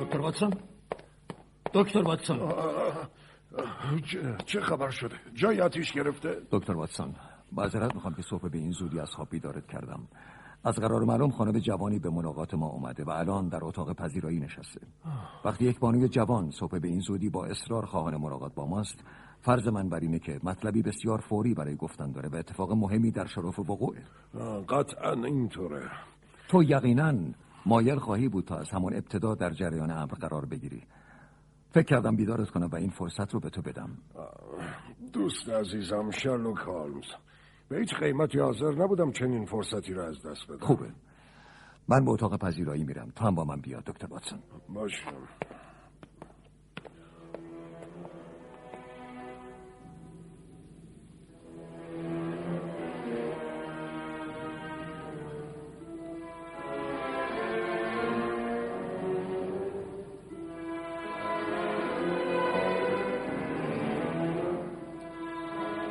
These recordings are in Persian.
دکتر واتسون؟ دکتر واتسون. چه, چه خبر شده؟ جای آتیش گرفته؟ دکتر واتسون معذرت می‌خوام که صبح به این زودی از خواب بیدارت کردم. از قرار معلوم خانم جوانی به ملاقات ما اومده و الان در اتاق پذیرایی نشسته. وقتی یک بانوی جوان صبح به این زودی با اصرار خواهان ملاقات با ماست فرض من بر اینه که مطلبی بسیار فوری برای گفتن داره و اتفاق مهمی در شرف وقوعه. قطعا اینطوره. تو یقینا مایل خواهی بود تا از همون ابتدا در جریان امر قرار بگیری. فکر کردم بیدارت کنم و این فرصت رو به تو بدم. دوست عزیزم شرلوک هالمز. به هیچ قیمتی حاضر نبودم چنین فرصتی را از دست بدم. خوبه. من به اتاق پذیرایی میرم. تو هم با من بیا دکتر واتسون. باشم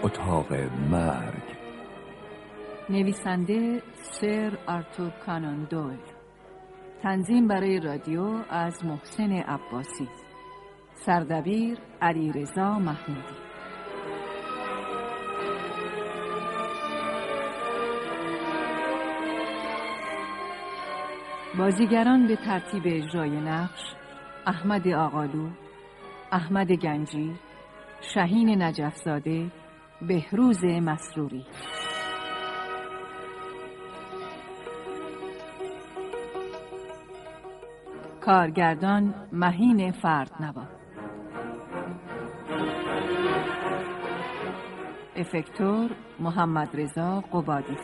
اتاق مرگ. نویسنده سر آرتور کانان دویل تنظیم برای رادیو از محسن عباسی. سردبیر علیرضا محمودی. بازیگران به ترتیب اجرای نقش احمد آقالو احمد گنجی شهین نجفزاده بهروز مسروری کارگردان مهین فردنوا. افکتور محمد رضا قبادی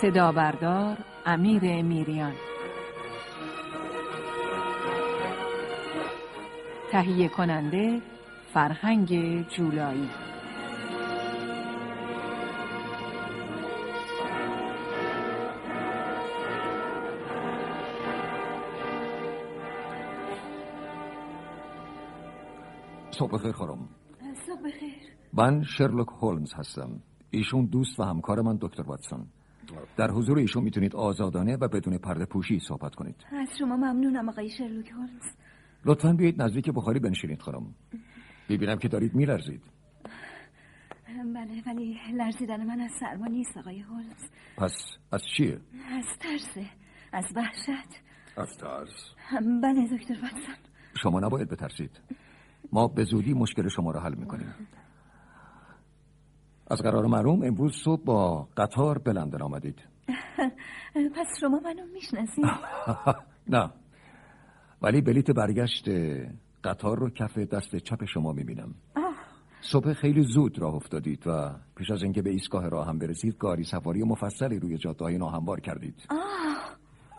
صدا بردار امیر میریان. تهیه کننده فرهنگ جولایی. صبح بخیر خانم. صبح بخیر. من شرلوک هولمز هستم. ایشون دوست و همکار من دکتر واتسون. در حضور ایشون می‌تونید آزادانه و بدون پرده پوشی صحبت کنید. از شما ممنونم آقای شرلوک هولمز. لطفا بیایید نزدیک بخاری بنشینید خانم. ببینم که دارید میلرزید. بله ولی لرزیدن من از سرما نیست آقای هولمز پس از چیه؟ از ترسه از وحشت. از ترس. بله دکتر واتسون. شما نباید بترسید. ما به زودی مشکل شما را حل می‌کنیم. از قرار معلوم امروز صبح با قطار به لندن آمدید. پس شما منو می‌شناسید؟ نه. ولی بلیت برگشت قطار رو کف دست چپ شما می‌بینم. صبح خیلی زود راه افتادید و پیش از اینکه به ایستگاه راه هم برسید گاری سواری مفصلی روی جاده ناهموار کردید.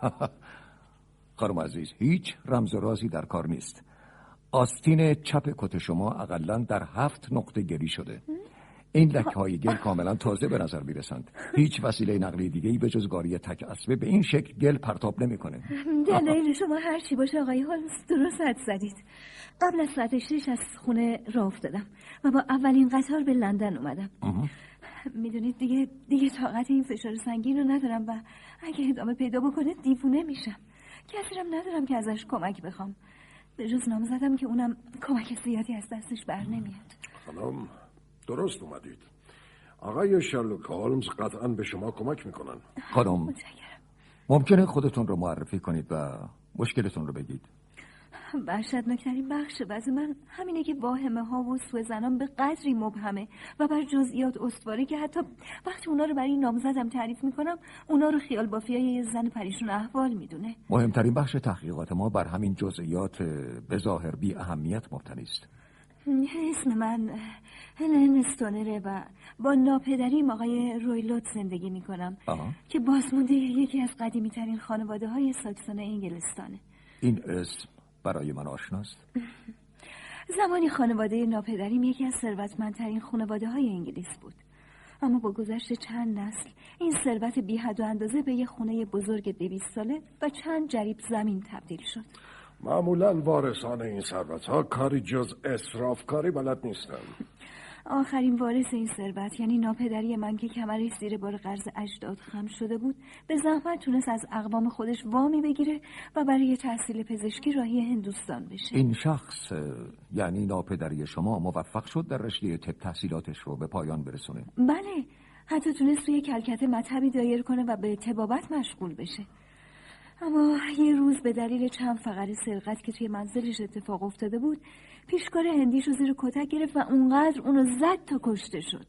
خانم عزیز هیچ رمز و رازی در کار نیست. آستین چپ کت شما اقلا در هفت نقطه گری شده. این لکه های گل کاملا تازه به نظر می‌رسند. هیچ وسیله نقلی دیگه ای به جز گاری تک اسبه به این شکل گل پرتاب نمی‌کنه. دلیل شما هر چی باشه آقای هولمز درست حد زدید. قبل از ساعت شش از خونه راه افتادم و با اولین قطار به لندن اومدم. می‌دونید دیگه دیگه طاقت این فشار سنگین رو ندارم و اگه ادامه پیدا بکنه دیوونه میشم. کسی ندارم که ازش کمک بخوام. به جز نام زدم که اونم کمک زیادی از دستش بر نمیاد. خانم درست اومدید. آقای شرلوک هولمز قطعا به شما کمک می‌کنن. خانم ممکنه خودتون رو معرفی کنید و مشکلتون رو بگید. وحشتناکترین بخش بعض من همینه که واهمه ها و سوء زنان به قدری مبهمه و بر جزئیات استواره که حتی وقتی اونا رو برای نامزدم تعریف می‌کنم اونا رو خیال بافی یه زن پریشون احوال می‌دونه. مهمترین بخش تحقیقات ما بر همین جزئیات به ظاهر بی اهمیت مبتنی است. اسم من هلن استونره و با ناپدریم آقای رویلوت زندگی می‌کنم که بازمونده یکی از قدیمی ترین خانواده های ساکسون انگلستانه. این اسم برای من آشناست؟ زمانی خانواده ناپدریم یکی از ثروتمندترین خانواده های انگلیس بود. اما با گذشت چند نسل این ثروت بی حد و اندازه به یه خونه بزرگ دویست ساله و چند جریب زمین تبدیل شد. معمولا وارثان این ثروت ها کاری جز اصراف کاری بلد نیستن. آخرین وارث این ثروت یعنی ناپدری من که کمرش زیر بار قرض اجداد خم شده بود به زحمت تونست از اقوام خودش وامی بگیره و برای تحصیل پزشکی راهی هندوستان بشه. این شخص یعنی ناپدری شما موفق شد در رشته طب تحصیلاتش رو به پایان برسونه؟ بله حتی تونست روی کلکت مطبی دایر کنه و به تبابت مشغول بشه. اما یه روز به دلیل چند فقر سرقت که توی منزلش اتفاق افتاده بود پیشکار هندیش رو زیر کتک گرفت و اونقدر اونو زد تا کشته شد.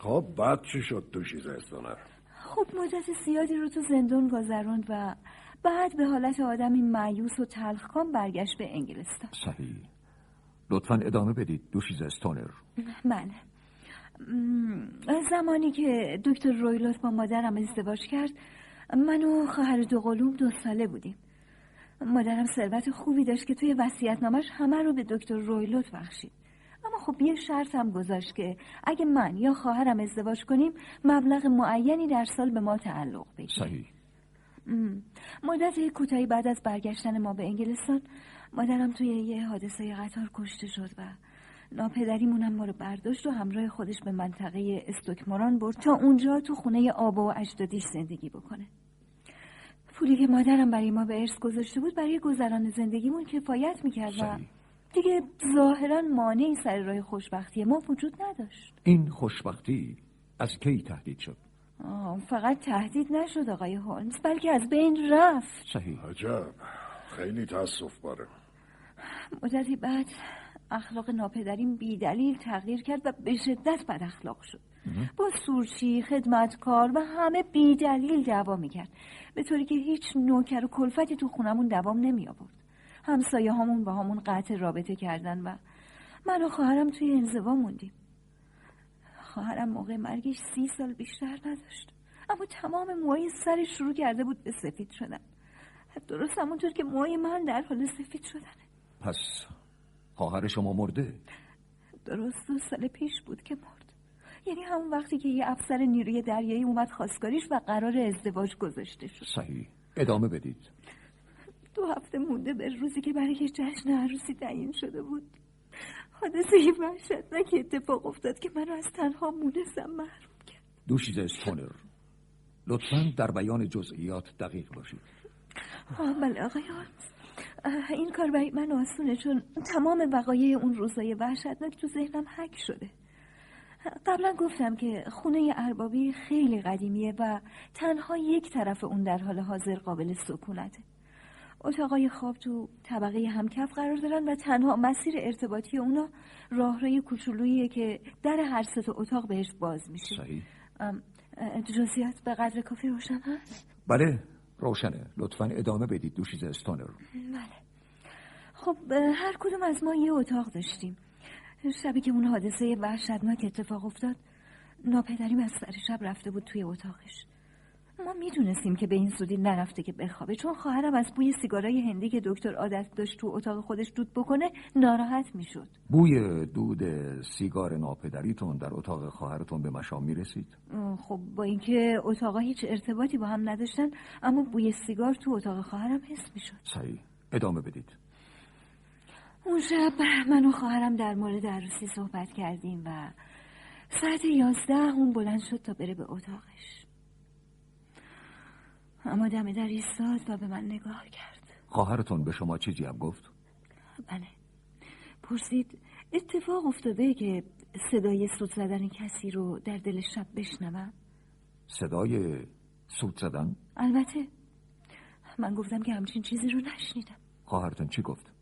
خب بعد چی شد تو استانر خب مدت زیادی رو تو زندان گذروند و بعد به حالت آدمی معیوس و تلخکام برگشت به انگلستان. صحیح. لطفا ادامه بدید. دوشیز استونر بله. زمانی که دکتر رویلوت با مادرم ازدواج کرد من و خواهر دو قلوم دو ساله بودیم. مادرم ثروت خوبی داشت که توی نامش همه رو به دکتر رویلوت بخشید. اما خب یه شرط هم گذاشت که اگه من یا خواهرم ازدواج کنیم مبلغ معینی در سال به ما تعلق بگیره. صحیح. مدت کوتاهی بعد از برگشتن ما به انگلستان مادرم توی یه حادثه قطار کشته شد و ناپدریمونم ما رو برداشت و همراه خودش به منطقه استوکماران برد تا اونجا تو خونه آبا و اجدادیش زندگی بکنه. پولی که مادرم برای ما به ارث گذاشته بود برای گذران زندگیمون کفایت می‌کرد و دیگه ظاهرا مانعی سر راه خوشبختی ما وجود نداشت. این خوشبختی از کی تهدید شد؟ فقط تهدید نشد آقای هولمز بلکه از بین رفت. صحیح. عجب. خیلی تاسف باره. مدتی بعد اخلاق ناپدریم بیدلیل تغییر کرد و به شدت بد اخلاق شد. با سورچی خدمتکار و همه بیدلیل دعوا می‌کرد. به طوری که هیچ نوکر و کلفتی تو خونمون دوام نمی آورد همسایه همون با همون قطع رابطه کردن و من و خواهرم توی انزوا موندیم. خواهرم موقع مرگش سی سال بیشتر نداشت. اما تمام موهای سرش شروع کرده بود به سفید شدن. درست همونطور که موهای من در حال سفید شدنه. پس خواهر شما مرده؟ درست دو سال پیش بود که مرد. یعنی همون وقتی که یه افسر نیروی دریایی اومد خواستگاریش و قرار ازدواج گذاشته شد. صحیح. ادامه بدید. دو هفته مونده به روزی که برای جشن عروسی تعیین شده بود. حادثه وحشتناک اتفاق افتاد که منو از تنها مونستم محروم کرد. دوشیز اسپونر لطفا در بیان جزئیات دقیق باشید. بله آقای این کار برای من آسونه چون تمام وقایع اون روزای وحشتناک تو ذهنم حک شده. قبلا گفتم که خونه اربابی خیلی قدیمیه و تنها یک طرف اون در حال حاضر قابل سکونته اتاقای خواب تو طبقه همکف قرار دارن و تنها مسیر ارتباطی اونا راهروی کوچولوییه که در هر سه اتاق بهش باز میشه. صحیح. جزئیات به قدر کافی روشن هست؟ بله روشنه. لطفا ادامه بدید دوشیز استونر بله. خب هر کدوم از ما یه اتاق داشتیم. شبی که اون حادثه وحشتناک اتفاق افتاد ناپدریم از سر شب رفته بود توی اتاقش. ما می‌دونستیم که به این زودی نرفته که بخوابه چون خواهرم از بوی سیگارای هندی که دکتر عادت داشت تو اتاق خودش دود بکنه ناراحت می‌شد. بوی دود سیگار ناپدریتون در اتاق خواهرتون به مشام می‌رسید؟ خب با اینکه اتاقا هیچ ارتباطی با هم نداشتن اما بوی سیگار تو اتاق خواهرم حس می‌شد. صحیح ادامه بدید. اون شب من و خواهرم در مورد عروسی صحبت کردیم و ساعت یازده اون بلند شد تا بره به اتاقش اما دم در ایستاد و به من نگاه کرد خواهرتون به شما چیزی هم گفت؟ بله پرسید اتفاق افتاده که صدای سود زدن کسی رو در دل شب بشنوم صدای سود زدن؟ البته من گفتم که همچین چیزی رو نشنیدم خواهرتون چی گفت؟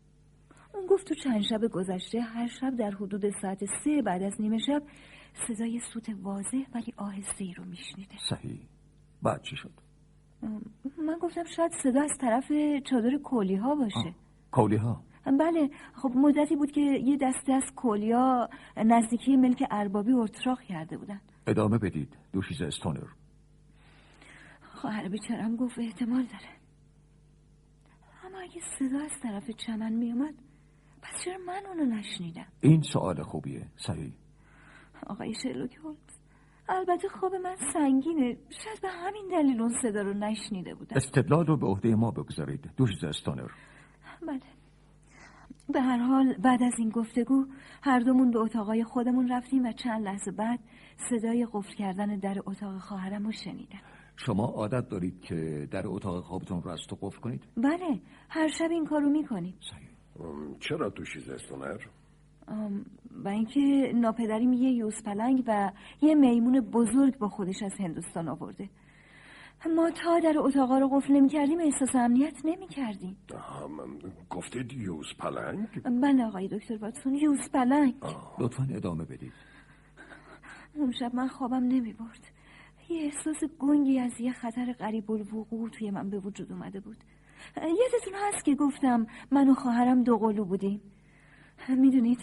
تو چند شب گذشته هر شب در حدود ساعت سه بعد از نیمه شب صدای سوت واضح ولی آهسته ای رو میشنیده صحیح. بعد چی شد؟ من گفتم شاید صدا از طرف چادر کولی ها باشه. کولی ها؟ بله خب مدتی بود که یه دسته از کولیا نزدیکی ملک اربابی ارتراخ کرده بودن. ادامه بدید. دوشیز استونر خواهر بیچارم گفت احتمال داره. اما اگه صدا از طرف چمن میومد پس چرا من اونو نشنیدم؟ این سوال خوبیه صحیح. آقای شلوک البته خواب من سنگینه. شاید به همین دلیل اون صدا رو نشنیده بودم. استدلال رو به عهده ما بگذارید دوش استانر بله. به هر حال بعد از این گفتگو هر دومون به اتاقای خودمون رفتیم و چند لحظه بعد صدای قفل کردن در اتاق خواهرم رو شنیدم. شما عادت دارید که در اتاق خوابتون رو از تو قفل کنید؟ بله هر شب این کارو می‌کنیم. صحیح. ام، چرا دوشیز استونر؟ و اینکه ناپدریم یه یوز پلنگ و یه میمون بزرگ با خودش از هندوستان آورده. ما تا در اتاقا رو قفل نمی کردیم احساس امنیت نمی کردیم. آها، من- گفتید یوز پلنگ؟ بله آقای دکتر واتسون یوز پلنگ. لطفا ادامه بدید. اون شب من خوابم نمی برد. یه احساس گنگی از یه خطر قریب الوقوع توی من به وجود اومده بود. یادتون هست که گفتم من و خواهرم دو قلو بودیم. می‌دونید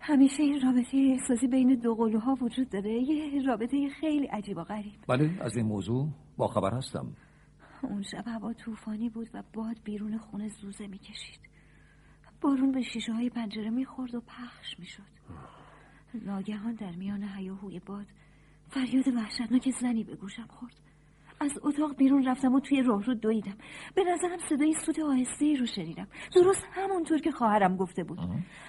همیشه این رابطه احساسی بین دو قلوها وجود داره. یه رابطه خیلی عجیب و غریب. بله از این موضوع با خبر هستم. اون شب هوا طوفانی بود و باد بیرون خونه زوزه می‌کشید. بارون به شیشه های پنجره می‌خورد و پخش می‌شد. ناگهان در میان هیاهوی باد فریاد وحشتناک زنی به گوشم خورد. از اتاق بیرون رفتم و توی راهرو دویدم. به نظرم صدای سوت آهسته ای رو شنیدم. درست همونطور که خواهرم گفته بود.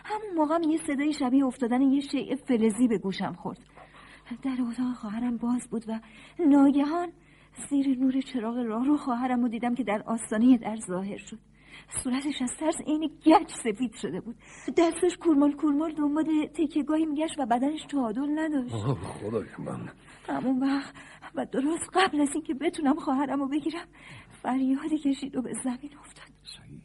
همون موقع یه صدای شبیه افتادن یه شیء فلزی به گوشم خورد. در اتاق خواهرم باز بود و ناگهان زیر نور چراغ راه رو خواهرم رو دیدم که در آستانه در ظاهر شد. صورتش از ترس عین گچ سفید شده بود. دستش کورمال کورمال دنبال تکیهگاهی میگشت و بدنش تعادل نداشت. آه، خدای من. همون وقت و درست قبل از اینکه بتونم خواهرم رو بگیرم فریادی کشید و به زمین افتاد. صحیح.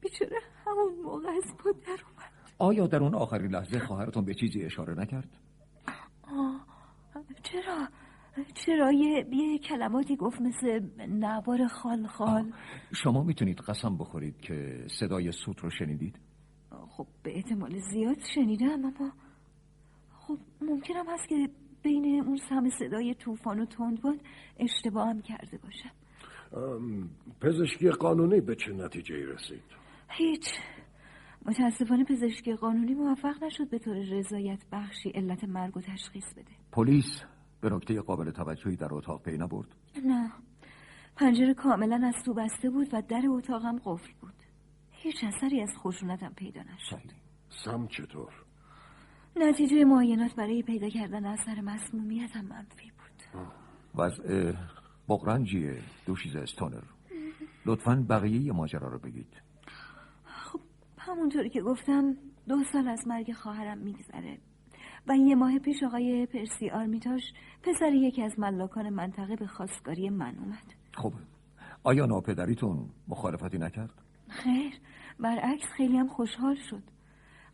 بیچاره همون موقع از پا در اومد. آیا در اون آخرین لحظه خواهرتون به چیزی اشاره نکرد؟ چرا؟ چرا یه, یه کلماتی گفت مثل نوار خال خال شما می‌تونید قسم بخورید که صدای سوت رو شنیدید؟ خب به احتمال زیاد شنیدم اما خب ممکنم هست که بین اون سم صدای طوفان و تندباد اشتباه هم کرده باشم پزشکی قانونی به چه نتیجه ای رسید؟ هیچ متاسفانه پزشکی قانونی موفق نشد به طور رضایت بخشی علت مرگ و تشخیص بده پلیس به نکته قابل توجهی در اتاق پی نبرد. نه پنجره کاملا از تو بسته بود و در اتاقم قفل بود. هیچ اثری از خشونتم پیدا نشد. سم چطور؟ نتیجه معاینات برای پیدا کردن اثر مسمومیتم منفی بود. وضع بغرنجی دوشیز استونر. لطفا بقیه ماجرا رو بگید. خب همونطوری که گفتم دو سال از مرگ خواهرم میگذره. و یه ماه پیش آقای پرسی آرمیتاش پسر یکی از ملاکان منطقه به خواستگاری من اومد. خب آیا ناپدریتون مخالفتی نکرد؟ خیر برعکس خیلی هم خوشحال شد.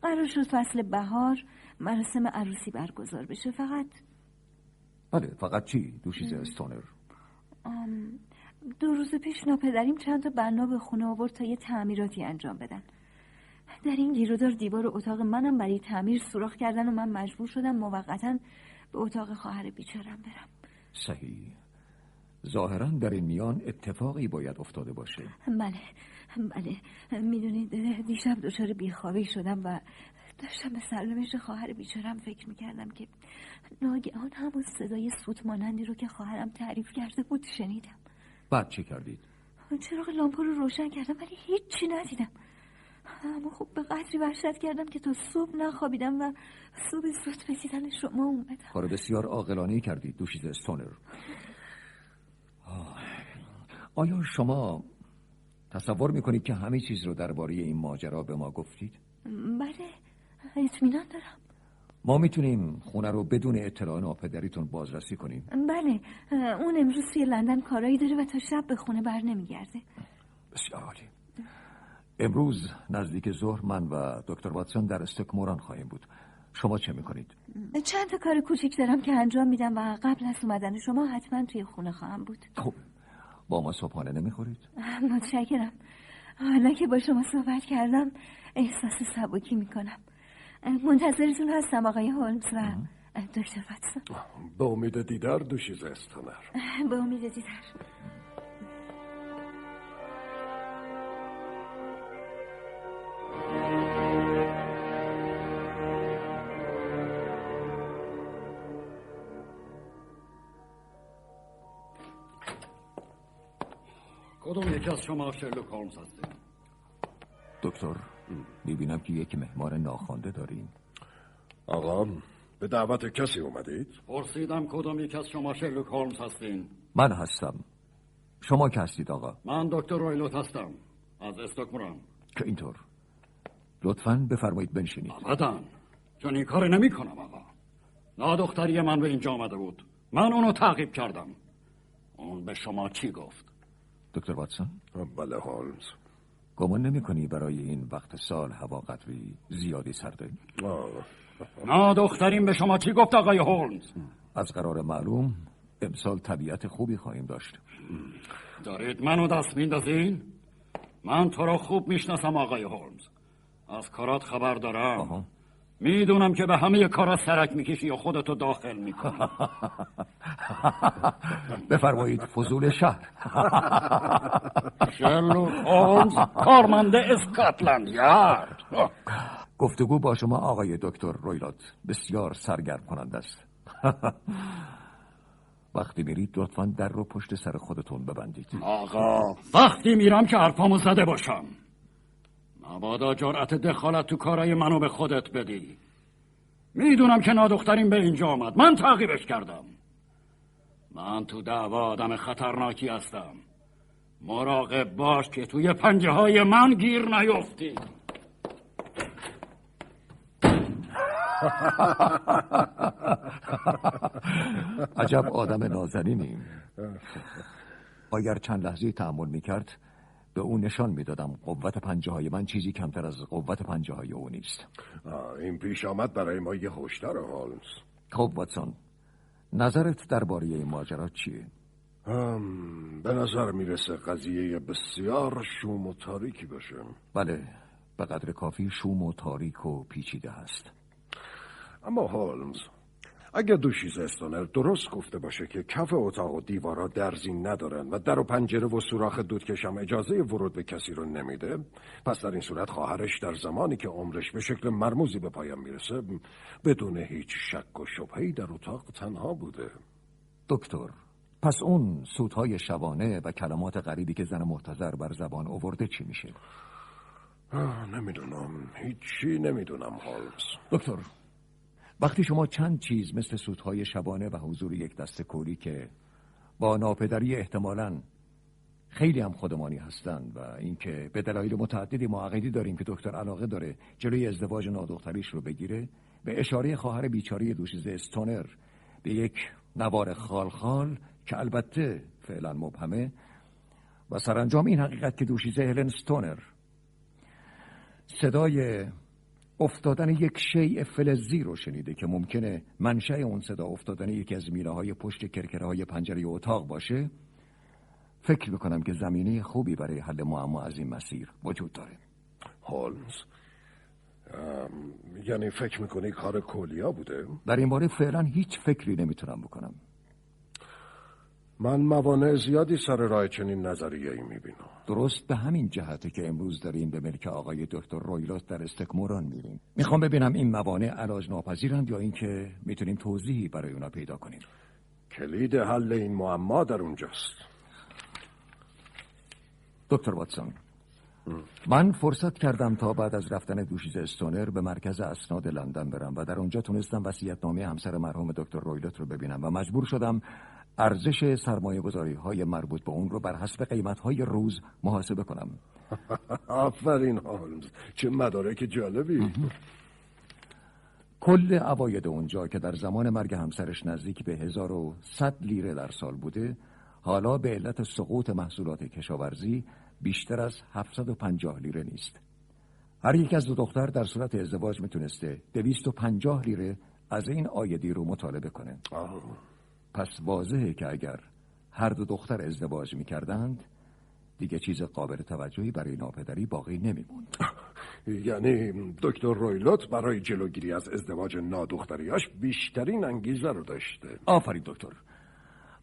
قرار شد فصل بهار مراسم عروسی برگزار بشه فقط. بله فقط چی؟ دوشیز استونر دو روز پیش ناپدریم چند تا بنا به خونه آورد تا یه تعمیراتی انجام بدن. در این گیرودار دیوار اتاق منم برای تعمیر سوراخ کردن و من مجبور شدم موقتا به اتاق خواهر بیچارم برم. صحیح. ظاهرا در این میان اتفاقی باید افتاده باشه. بله بله. می‌دونید دیشب دچار بیخوابی شدم و داشتم به سرنوشت خواهر بیچارم فکر می‌کردم که ناگهان همون صدای سوت مانندی رو که خواهرم تعریف کرده بود شنیدم. بعد چه کردید؟ چراغ لامپو رو روشن کردم ولی هیچی ندیدم. اما خب به قدری وحشت کردم که تا صبح نخوابیدم و صبح زود به دیدن شما اومدم. کار بسیار عاقلانه کردید دوشیز استونر آه. آیا شما تصور می‌کنید که همه چیز رو درباره این ماجرا به ما گفتید؟ بله اطمینان دارم. ما می‌تونیم خونه رو بدون اطلاع ناپدریتون بازرسی کنیم. بله اون امروز توی لندن کارایی داره و تا شب به خونه بر نمیگرده. بسیار عالی. امروز نزدیک ظهر من و دکتر واتسون در استکموران خواهیم بود. شما چه می‌کنید؟ چند تا کار کوچیک دارم که انجام میدم و قبل از اومدن شما حتما توی خونه خواهم بود. خب با ما صبحانه نمی‌خورید؟ متشکرم. حالا که با شما صحبت کردم احساس سبکی می‌کنم. منتظرتون هستم آقای هولمز و دکتر واتسون. به امید دیدار دوشیز استونر به امید دیدار. کدوم یکی از شما شرلوک هولمز هستید دکتر می‌بینم که یک مهمان ناخوانده داریم آقا به دعوت کسی اومدید؟ پرسیدم کدام یک از شما شرلوک هولمز هستین؟ من هستم. شما که هستید آقا؟ من دکتر رویلوت هستم. از استکمران که اینطور. لطفا بفرمایید بنشینید. ابدا چون این کار نمی کنم آقا. نادختری من به اینجا آمده بود. من اونو تعقیب کردم. اون به شما چی گفت؟ دکتر واتسون؟ بله هولمز گمان نمی کنی برای این وقت سال هوا قدری زیادی سرده آه. نادخترین به شما چی گفت آقای هولمز؟ از قرار معلوم امسال طبیعت خوبی خواهیم داشت. دارید منو دست میندازین من تو را خوب می‌شناسم آقای هولمز. از کارات خبر دارم. آها. می‌دونم که به همه کارا سرک می‌کشی و خودتو داخل می‌کنی. بفرمایید فضول شهر. شرلوک هولمز کارمنده اسکاتلند یارد گفتگو با شما آقای دکتر رویلات بسیار سرگرم کننده است. وقتی میرید لطفا در رو پشت سر خودتون ببندید. آقا وقتی میرم که حرفامو زده باشم. مبادا جرأت دخالت تو کارای منو به خودت بدی. می‌دونم که نادخترین به اینجا آمد. من تعقیبش کردم. من تو دعوا آدم خطرناکی هستم. مراقب باش که توی پنجه های من گیر نیفتی. عجب آدم نازنینی. اگر چند لحظه تحمل می‌کرد به او نشان می‌دادم قوت پنجه های من چیزی کمتر از قوت پنجه های او نیست. این پیش آمد برای ما یه هشدار هولمز خب واتسون نظرت درباره این ماجرا چیه؟ هم، به نظر می‌رسه قضیه بسیار شوم و تاریکی باشه. بله به قدر کافی شوم و تاریک و پیچیده است. اما هولمز اگر دوشیز استونر درست گفته باشه که کف اتاق و دیوارا درزین ندارن و در و پنجره و سوراخ دودکش هم اجازه ورود به کسی رو نمیده پس در این صورت خواهرش در زمانی که عمرش به شکل مرموزی به پایان می‌رسه بدون هیچ شک و شبهی در اتاق تنها بوده. دکتر پس اون سودهای شبانه و کلمات غریبی که زن محتضر بر زبان آورده چی میشه؟ نمی‌دونم. هیچی نمی‌دونم هولمز دکتر وقتی شما چند چیز مثل سودهای شبانه و حضور یک دست کوری که با ناپدری احتمالاً خیلی هم خودمانی هستند و اینکه به دلایل متعددی ما عقیدی داریم که دکتر علاقه داره جلوی ازدواج نادختریش رو بگیره به اشاره خواهر بیچاره دوشیزه استونر به یک نوار خالخال که البته فعلا مبهمه و سرانجام این حقیقت که دوشیزه هلن ستونر صدای افتادن یک شیء فلزی رو شنیده که ممکنه منشأ اون صدا افتادن یکی از میله های پشت کرکره های پنجره اتاق باشه. فکر می‌کنم که زمینه خوبی برای حل معما از این مسیر وجود داره. هولمز ام، یعنی فکر می‌کنی کار کولیا بوده؟ در این باره فعلا هیچ فکری نمی‌تونم بکنم. من موانع زیادی سر راه چنین نظریه ای می‌بینم. درست به همین جهته که امروز داریم به ملک آقای دکتر رویلوت در استکموران میریم. می‌خوام ببینم این موانع علاج ناپذیرند یا اینکه می‌تونیم توضیحی برای اونا پیدا کنیم. کلید حل این معما در اونجاست. دکتر واتسون من فرصت کردم تا بعد از رفتن دوشیز استونر به مرکز اسناد لندن برم و در اونجا تونستم وصیت‌نامه همسر مرحوم دکتر رویلوت رو ببینم و مجبور شدم ارزش سرمایه گذاری های مربوط به اون رو بر حسب قیمت های روز محاسبه کنم. آفرین هولمز چه مدارک جالبی. کل عواید اونجا که در زمان مرگ همسرش نزدیک به 1100 لیره در سال بوده حالا به علت سقوط محصولات کشاورزی بیشتر از 750 لیره نیست. هر یک از دو دختر در صورت ازدواج می‌تونسته 250 لیره از این آیدی رو مطالبه کنه. آه، پس واضحه که اگر هر دو دختر ازدواج می‌کردند دیگه چیز قابل توجهی برای ناپدری باقی نمیموند. یعنی دکتر رویلوت برای جلوگیری از ازدواج نادختریاش بیشترین انگیزه رو داشته. آفرین دکتر.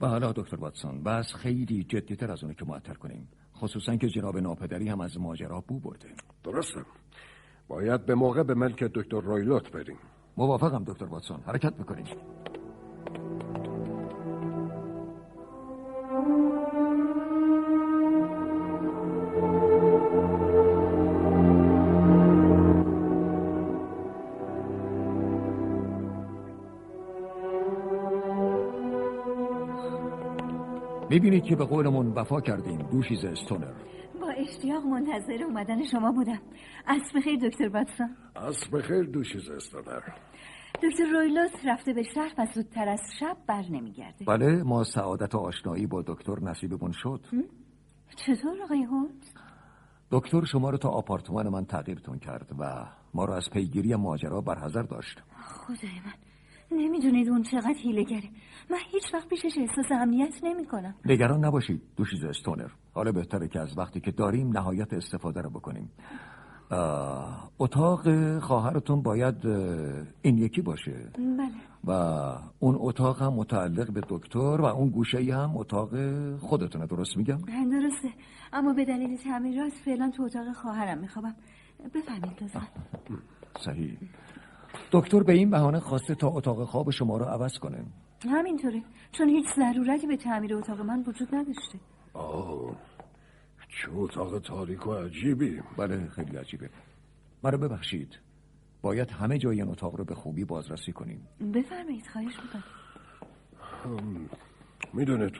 و حالا دکتر واتسون بس خیلی جدیتر از اونه که معطر کنیم. خصوصا که جناب ناپدری هم از ماجرا بو برده. درسته. باید به موقع به ملک دکتر رویلوت بریم. موافقم دکتر واتسون. حرکت می‌کنیم می‌بینید که به قولمون وفا کردیم دوشیز استونر با اشتیاق منتظر اومدن شما بودم. عصر بخیر دکتر واتسون. عصر بخیر دوشیز استونر دکتر رویلوت رفته به شهر و زودتر از شب بر نمیگرده. بله ما سعادت و آشنایی با دکتر نصیبمون شد. چطور آقای هولمز؟ دکتر شما رو تا آپارتمان من تغییرتون کرد و ما رو از پیگیری ماجرا برحضر داشت. خدای من. نمی‌دونید اون چقدر هیلگره من هیچ وقت پیشش احساس امنیت نمی کنم نگران نباشید دوشیز استونر. حالا بهتره که از وقتی که داریم نهایت استفاده رو بکنیم. اتاق خواهرتون باید این یکی باشه. بله. و اون اتاق هم متعلق به دکتر و اون گوشه ای هم اتاق خودتونه. درست میگم؟ درسته. اما به دلیل تعمیرات فعلا تو اتاق خواهرم میخوابم. بفرمایید لطفا. صحیح. دکتر به این بهانه خواسته تا اتاق خواب شما رو عوض کنه. همینطوره. چون هیچ ضرورتی به تعمیر اتاق من وجود نداشته. آه چه اتاق تاریک و عجیبی. بله خیلی عجیبه. مرا ببخشید باید همه جای این اتاق رو به خوبی بازرسی کنیم. بفرمایید خواهش می‌کنم. می‌دونید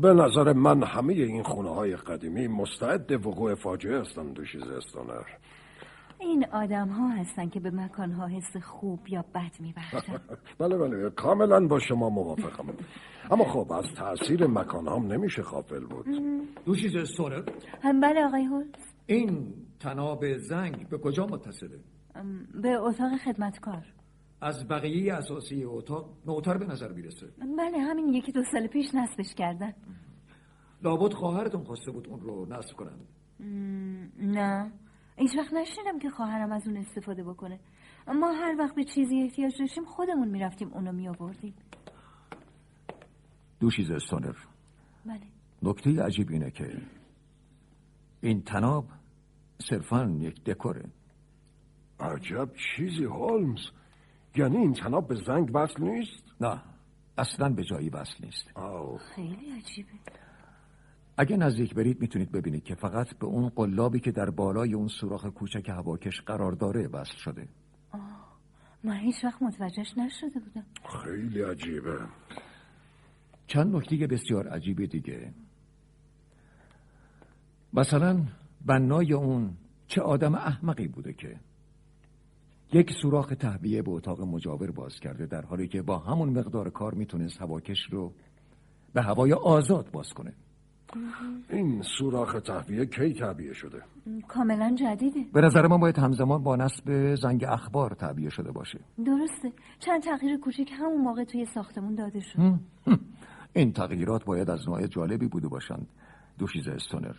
به نظر من همه این خونه های قدیمی مستعد وقوع فاجعه هستن دوشیز استونر این آدم ها هستن که به مکان ها حس خوب یا بد میبخشن. بله بله. کاملا با شما موافقم. اما خب از تاثیر مکان هم نمیشه غافل بود. دوشیز استونر هم بله آقای هولز این تناب زنگ به کجا متصله؟ به اتاق خدمتکار. از بقیه اساسی اتاق نوتر به نظر می‌رسه. بله همین یکی دو سال پیش نصبش کردن. لابد خواهرتون خواسته بود اون رو نصب کنن نه. هیچ وقت نشنیدم که خواهرم از اون استفاده بکنه. ما هر وقت به چیزی احتیاج داشتیم خودمون می‌رفتیم اونو میآوردیم. دوشیز استونر بله. نکته عجیب اینه که این تناب صرفا یک دکوره. عجب چیزی هولمز. یعنی این تناب به زنگ وصل نیست؟ نه اصلا به جایی وصل نیست. آه. خیلی عجیبه. اگه نزدیک برید می‌تونید ببینید که فقط به اون قلابی که در بالای اون سوراخ کوچک هواکش قرار داره وصل شده. من هیچ وقت متوجهش نشده بودم. خیلی عجیبه. چند نکته بسیار عجیب دیگه. مثلا بنای اون چه آدم احمقی بوده که یک سوراخ تهویه به اتاق مجاور باز کرده در حالی که با همون مقدار کار می‌تونست هواکش رو به هوای آزاد باز کنه. این سوراخ تهویه کی تعبیه شده؟ کاملا جدیده. به نظر من باید همزمان با نصب زنگ اخبار تعبیه شده باشه. درسته. چند تغییر کوچیک همون موقع توی ساختمون داده شد. این تغییرات باید از نوع جالبی بوده باشند دوشیز استونر.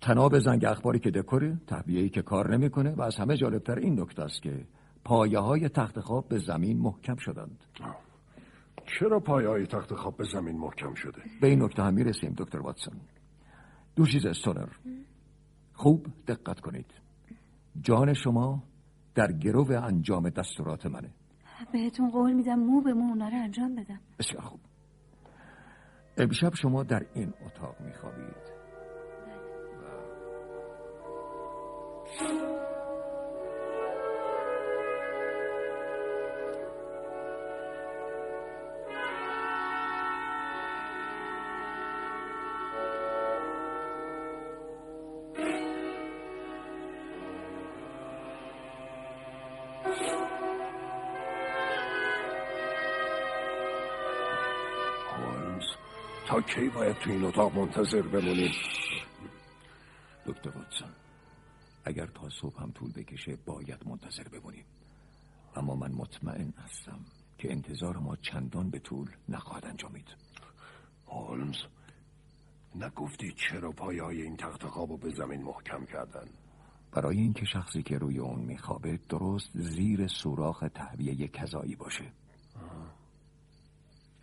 تناب زنگ اخباری که دکوره تهویه‌ای که کار نمی‌کنه و از همه جالبتر این نکته است که پایه های تخت خواب به زمین محکم شدند. چرا پایه های تخت خواب به زمین محکم شده؟ به این نکته هم می‌رسیم دکتر واتسون. دوشیز استونر خوب دقت کنید. جان شما در گرو انجام دستورات منه. بهتون قول میدم مو به مو اونا رو انجام بدم. بسیار خوب. امشب شما در این اتاق میخوابید. کی باید تو این اتاق منتظر بمونیم؟ دکتر واتسون اگر تا صبح هم طول بکشه باید منتظر بمونیم. اما من مطمئن هستم که انتظار ما چندان به طول نخواهد انجامید. هولمز نگفتی چرا پایه های این تخت خواب رو به زمین محکم کردن؟ برای اینکه شخصی که روی اون میخوابه درست زیر سوراخ تهویه کذایی باشه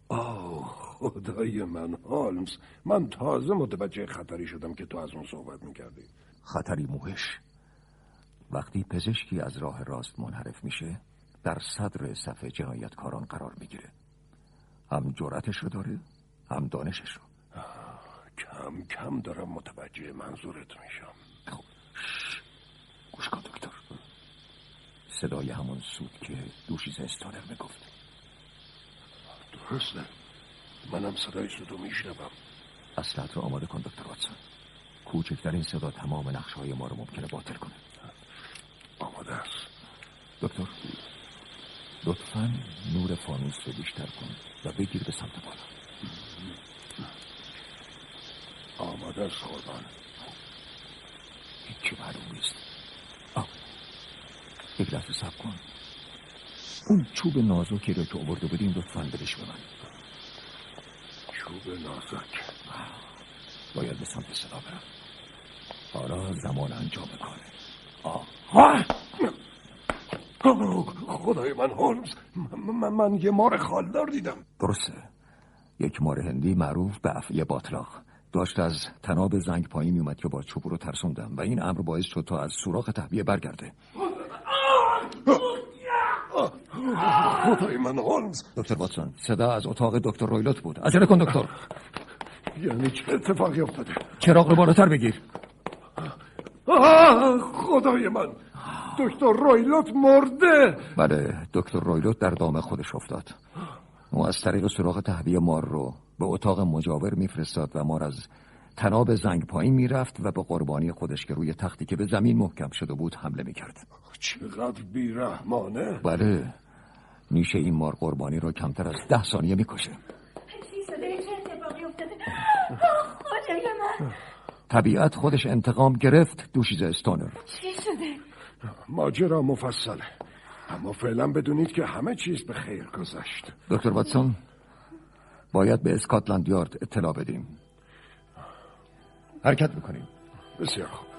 آه خدای من هولمز من تازه متوجه خطری شدم که تو از اون صحبت می‌کردی. خطری موهش. وقتی پزشکی از راه راست منحرف میشه در صدر صف جنایتکاران قرار می‌گیره. هم جرأتش رو داره هم دانشش رو. کم کم دارم متوجه منظورت میشم. خب شش. گوش کن دکتر. صدای همون سود که دوشیز استانر می‌گفت. درسته. منم صدای سودو میشنوم. اصلت رو آماده کن دکتر واتسون. کوچکترین صدا تمام نقشه های ما رو ممکنه باطل کنه. آماده است. دکتر لطفا نور فانوس رو بیشتر کن و بگیر به سمت بالا. آماده است قربان هیچی معلوم نیست. آه. یک لحظه سب کن. اون چوب نازکی رو که آورده بودیم لطفا بدش به من. چوب نازک. باید به سمت صدا برم. حالا زمان انجام کاره. آه خدای من هولمز من, من, من یه مار خالدار دیدم. درسته. یک مار هندی معروف به افعی باطلاق. داشت از تناب زنگ پایین میومد که با چوب رو ترسوندم و این امر باعث شد تا از سوراخ تهویه برگرده. خدای من هولمز دکتر واتسون صدا از اتاق دکتر رویلوت بود. عجله کن دکتر. یعنی چه اتفاقی افتاده؟ چراغ رو بالاتر بگیر. خدای من. دکتر رویلوت مرده. بله دکتر رویلوت در دام خودش افتاد. او از طریق سوراخ تهویه مار رو به اتاق مجاور میفرستاد و مار از تناب زنگ پایین می‌رفت و به قربانی خودش که روی تختی که به زمین محکم شده بود حمله می‌کرد. چقدر بیرحمانه. بله. نیشه این مار قربانی رو کمتر از ده ثانیه می‌کشه. من. طبیعت خودش انتقام گرفت دوشیز استونر. چی شده؟ ماجرا مفصله. اما فعلا بدونید که همه چیز به خیر گذشت. دکتر واتسون باید به اسکاتلند یارد اطلاع بدیم. حرکت می‌کنیم بسیار خوب.